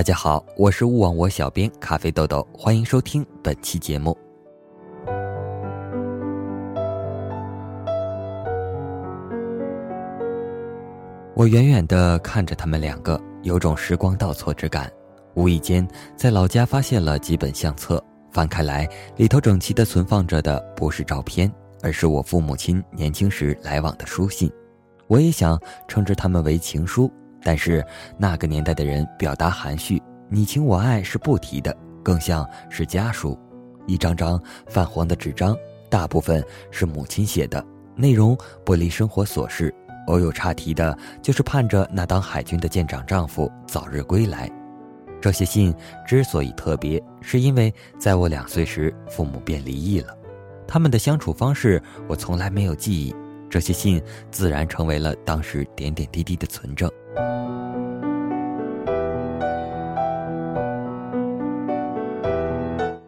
大家好，我是勿忘我小编咖啡豆豆，欢迎收听本期节目。我远远的看着他们两个，有种时光倒错之感。无意间在老家发现了几本相册，翻开来，里头整齐的存放着的不是照片，而是我父母亲年轻时来往的书信。我也想称之他们为情书。但是那个年代的人表达含蓄，你情我爱是不提的，更像是家书，一张张泛黄的纸张，大部分是母亲写的，内容不离生活琐事，偶有岔题的，就是盼着那当海军的舰长丈夫早日归来。这些信之所以特别，是因为在我两岁时，父母便离异了，他们的相处方式我从来没有记忆，这些信自然成为了当时点点滴滴的存证。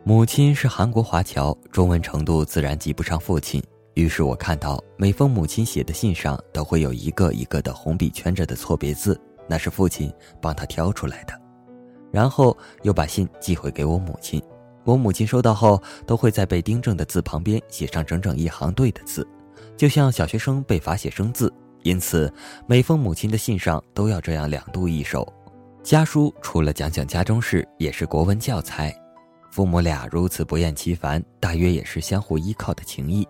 母亲是韩国华侨，中文程度自然及不上父亲。于是我看到每封母亲写的信上都会有一个一个的红笔圈着的错别字，那是父亲帮他挑出来的。然后又把信寄回给我母亲，我母亲收到后都会在被订正的字旁边写上整整一行对的字，就像小学生被罚写生字。因此，每封母亲的信上都要这样两度一首。家书除了讲讲家中事，也是国文教材。父母俩如此不厌其烦，大约也是相互依靠的情谊。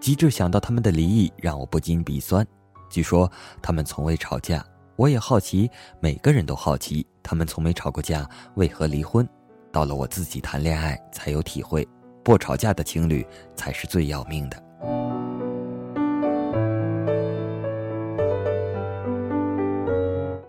极致想到他们的离异，让我不禁鼻酸。据说他们从未吵架，我也好奇，每个人都好奇，他们从没吵过架，为何离婚？到了我自己谈恋爱，才有体会，不吵架的情侣才是最要命的。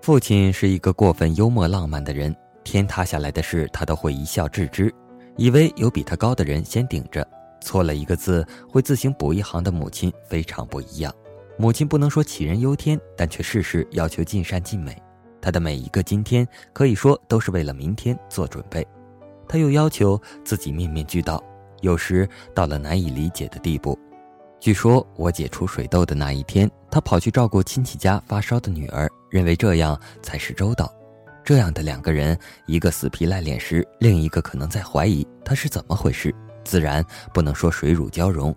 父亲是一个过分幽默浪漫的人，天塌下来的事他都会一笑置之。以为有比他高的人先顶着，错了一个字会自行补一行的母亲非常不一样。母亲不能说杞人忧天，但却事事要求尽善尽美。她的每一个今天可以说都是为了明天做准备。她又要求自己面面俱到，有时到了难以理解的地步。据说我姐出水痘的那一天，他跑去照顾亲戚家发烧的女儿，认为这样才是周到。这样的两个人，一个死皮赖脸时，另一个可能在怀疑他是怎么回事，自然不能说水乳交融。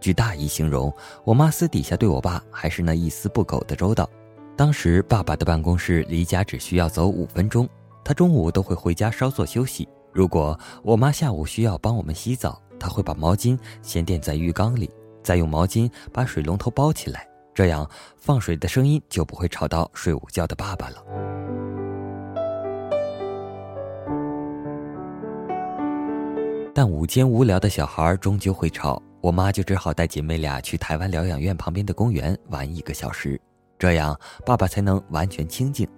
据大姨形容，我妈私底下对我爸还是那一丝不苟的周到。当时爸爸的办公室离家只需要走五分钟，他中午都会回家稍作休息。如果我妈下午需要帮我们洗澡，他会把毛巾先垫在浴缸里，再用毛巾把水龙头包起来，这样放水的声音就不会吵到睡午觉的爸爸了。但午间无聊的小孩终究会吵，我妈就只好带姐妹俩去台湾疗养院旁边的公园玩一个小时，这样爸爸才能完全清静。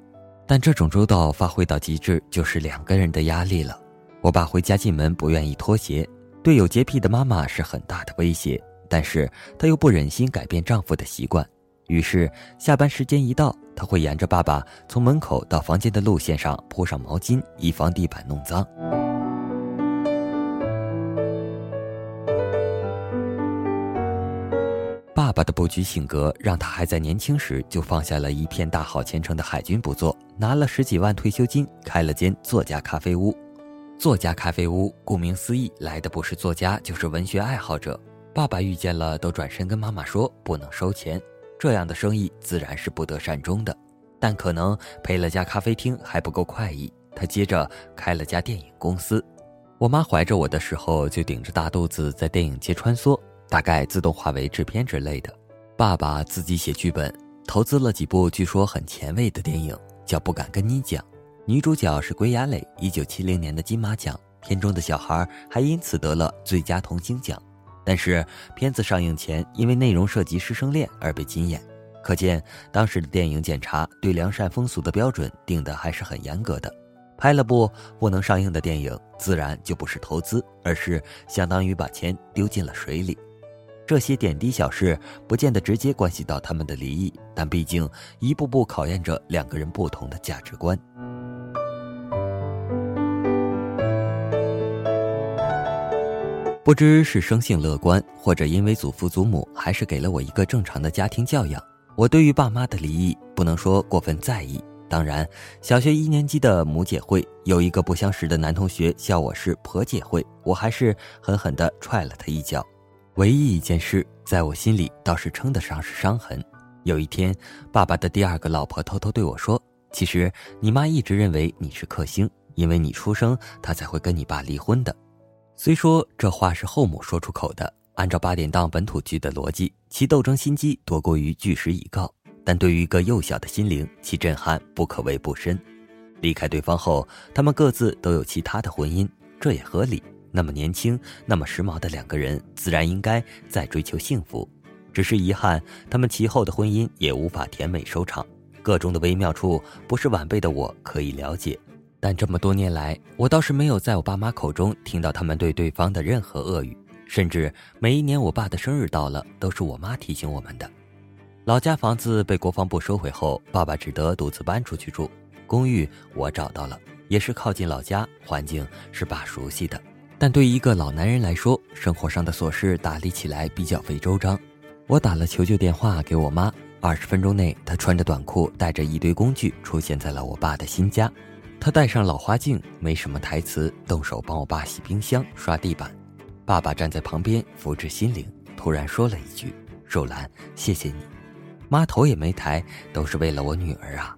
但这种周到发挥到极致，就是两个人的压力了。我爸回家进门不愿意脱鞋，对有洁癖的妈妈是很大的威胁，但是她又不忍心改变丈夫的习惯，于是下班时间一到，她会沿着爸爸从门口到房间的路线上铺上毛巾，以防地板弄脏。爸爸的不拘性格，让他还在年轻时就放下了一片大好前程的海军不做，拿了十几万退休金，开了间作家咖啡屋。作家咖啡屋，顾名思义，来的不是作家，就是文学爱好者。爸爸遇见了，都转身跟妈妈说不能收钱，这样的生意自然是不得善终的。但可能赔了家咖啡厅还不够快意，他接着开了家电影公司。我妈怀着我的时候，就顶着大肚子在电影街穿梭。大概自动化为制片之类的，爸爸自己写剧本，投资了几部据说很前卫的电影，叫不敢跟你讲。女主角是归亚蕾，一九七零年的金马奖，片中的小孩还因此得了最佳童星奖。但是片子上映前，因为内容涉及师生恋而被禁演，可见当时的电影检查对良善风俗的标准定的还是很严格的。拍了部不能上映的电影，自然就不是投资，而是相当于把钱丢进了水里。这些点滴小事不见得直接关系到他们的离异，但毕竟一步步考验着两个人不同的价值观。不知是生性乐观，或者因为祖父祖母还是给了我一个正常的家庭教养，我对于爸妈的离异不能说过分在意，当然，小学一年级的母姐会有一个不相识的男同学笑我是婆姐会，我还是狠狠地踹了他一脚。唯一一件事，在我心里倒是称得上是伤痕。有一天，爸爸的第二个老婆偷偷对我说：“其实你妈一直认为你是克星，因为你出生，她才会跟你爸离婚的。”虽说这话是后母说出口的，按照八点档本土剧的逻辑，其斗争心机多过于据实以告。但对于一个幼小的心灵，其震撼不可谓不深。离开对方后，他们各自都有其他的婚姻，这也合理。那么年轻、那么时髦的两个人，自然应该在追求幸福。只是遗憾，他们其后的婚姻也无法甜美收场。个中的微妙处，不是晚辈的我可以了解。但这么多年来，我倒是没有在我爸妈口中听到他们对对方的任何恶语。甚至每一年我爸的生日到了，都是我妈提醒我们的。老家房子被国防部收回后，爸爸只得独自搬出去住。公寓我找到了，也是靠近老家，环境是爸熟悉的。但对于一个老男人来说，生活上的琐事打理起来比较费周章。我打了求救电话给我妈，二十分钟内，她穿着短裤，带着一堆工具出现在了我爸的新家。她戴上老花镜，没什么台词，动手帮我爸洗冰箱、刷地板。爸爸站在旁边扶持心灵，突然说了一句：“若兰，谢谢你。”妈头也没抬，都是为了我女儿啊。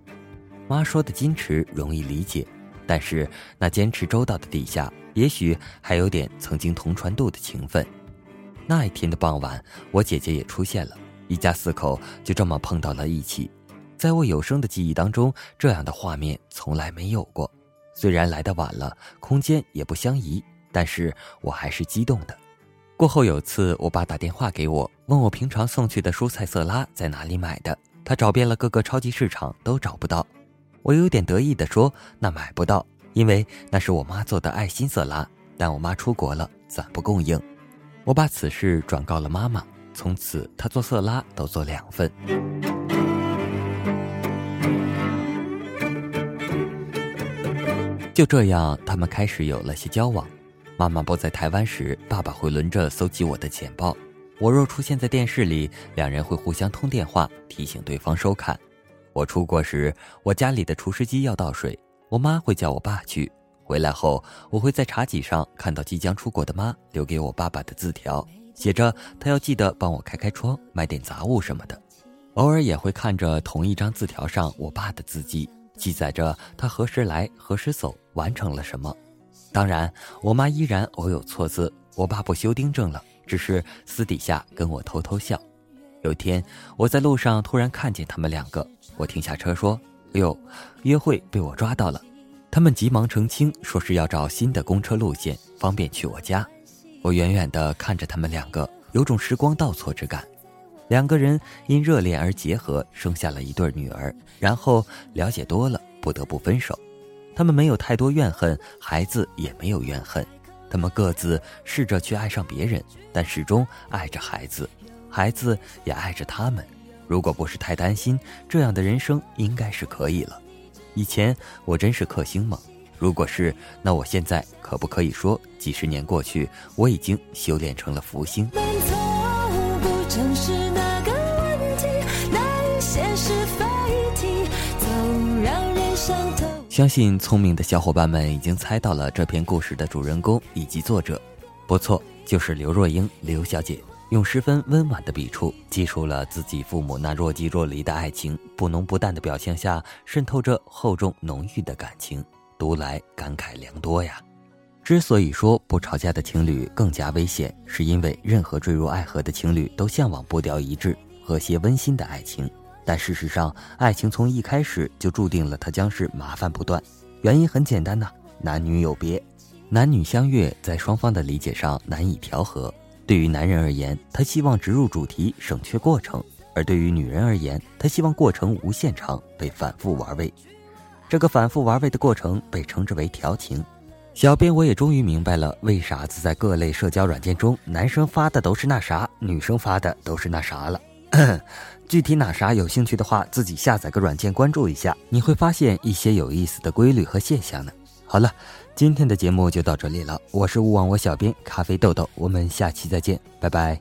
妈说的矜持容易理解，但是那坚持周到的底下，也许还有点曾经同船渡的情分。那一天的傍晚，我姐姐也出现了，一家四口就这么碰到了一起。在我有生的记忆当中，这样的画面从来没有过。虽然来的晚了，空间也不相宜，但是我还是激动的。过后有次，我爸打电话给我，问我平常送去的蔬菜色拉在哪里买的。他找遍了各个超级市场都找不到。我有点得意地说：“那买不到，因为那是我妈做的爱心色拉，但我妈出国了，暂不供应。”我把此事转告了妈妈，从此她做色拉都做两份。就这样，他们开始有了些交往。妈妈不在台湾时，爸爸会轮着搜集我的简报。我若出现在电视里，两人会互相通电话，提醒对方收看。我出国时，我家里的除湿机要倒水，我妈会叫我爸去。回来后，我会在茶几上看到即将出国的妈留给我爸爸的字条，写着他要记得帮我开开窗、买点杂物什么的。偶尔也会看着同一张字条上我爸的字迹，记载着他何时来、何时走、完成了什么。当然，我妈依然偶有错字，我爸不修订正了，只是私底下跟我偷偷笑。有一天我在路上突然看见他们两个，我停下车说：“哎呦，约会被我抓到了。”他们急忙澄清，说是要找新的公车路线，方便去我家。我远远地看着他们两个，有种时光倒错之感。两个人因热恋而结合，生下了一对女儿，然后了解多了，不得不分手。他们没有太多怨恨，孩子也没有怨恨，他们各自试着去爱上别人，但始终爱着孩子，孩子也爱着他们。如果不是太担心，这样的人生应该是可以了。以前我真是克星吗？如果是，那我现在可不可以说，几十年过去，我已经修炼成了福星？相信聪明的小伙伴们已经猜到了这篇故事的主人公以及作者，不错，就是刘若英刘小姐，用十分温婉的笔触，记述了自己父母那若即若离的爱情，不浓不淡的表象下渗透着厚重浓郁的感情，读来感慨良多呀。之所以说不吵架的情侣更加危险，是因为任何坠入爱河的情侣都向往步调一致、和谐温馨的爱情。但事实上，爱情从一开始就注定了它将是麻烦不断。原因很简单呐，男女有别，男女相悦在双方的理解上难以调和。对于男人而言，他希望直入主题，省却过程；而对于女人而言，他希望过程无限长，被反复玩味。这个反复玩味的过程被称之为调情。小编我也终于明白了，为啥子在各类社交软件中，男生发的都是那啥，女生发的都是那啥了。具体哪啥有兴趣的话，自己下载个软件关注一下，你会发现一些有意思的规律和现象呢。好了，今天的节目就到这里了，我是勿忘我小编咖啡豆豆，我们下期再见，拜拜。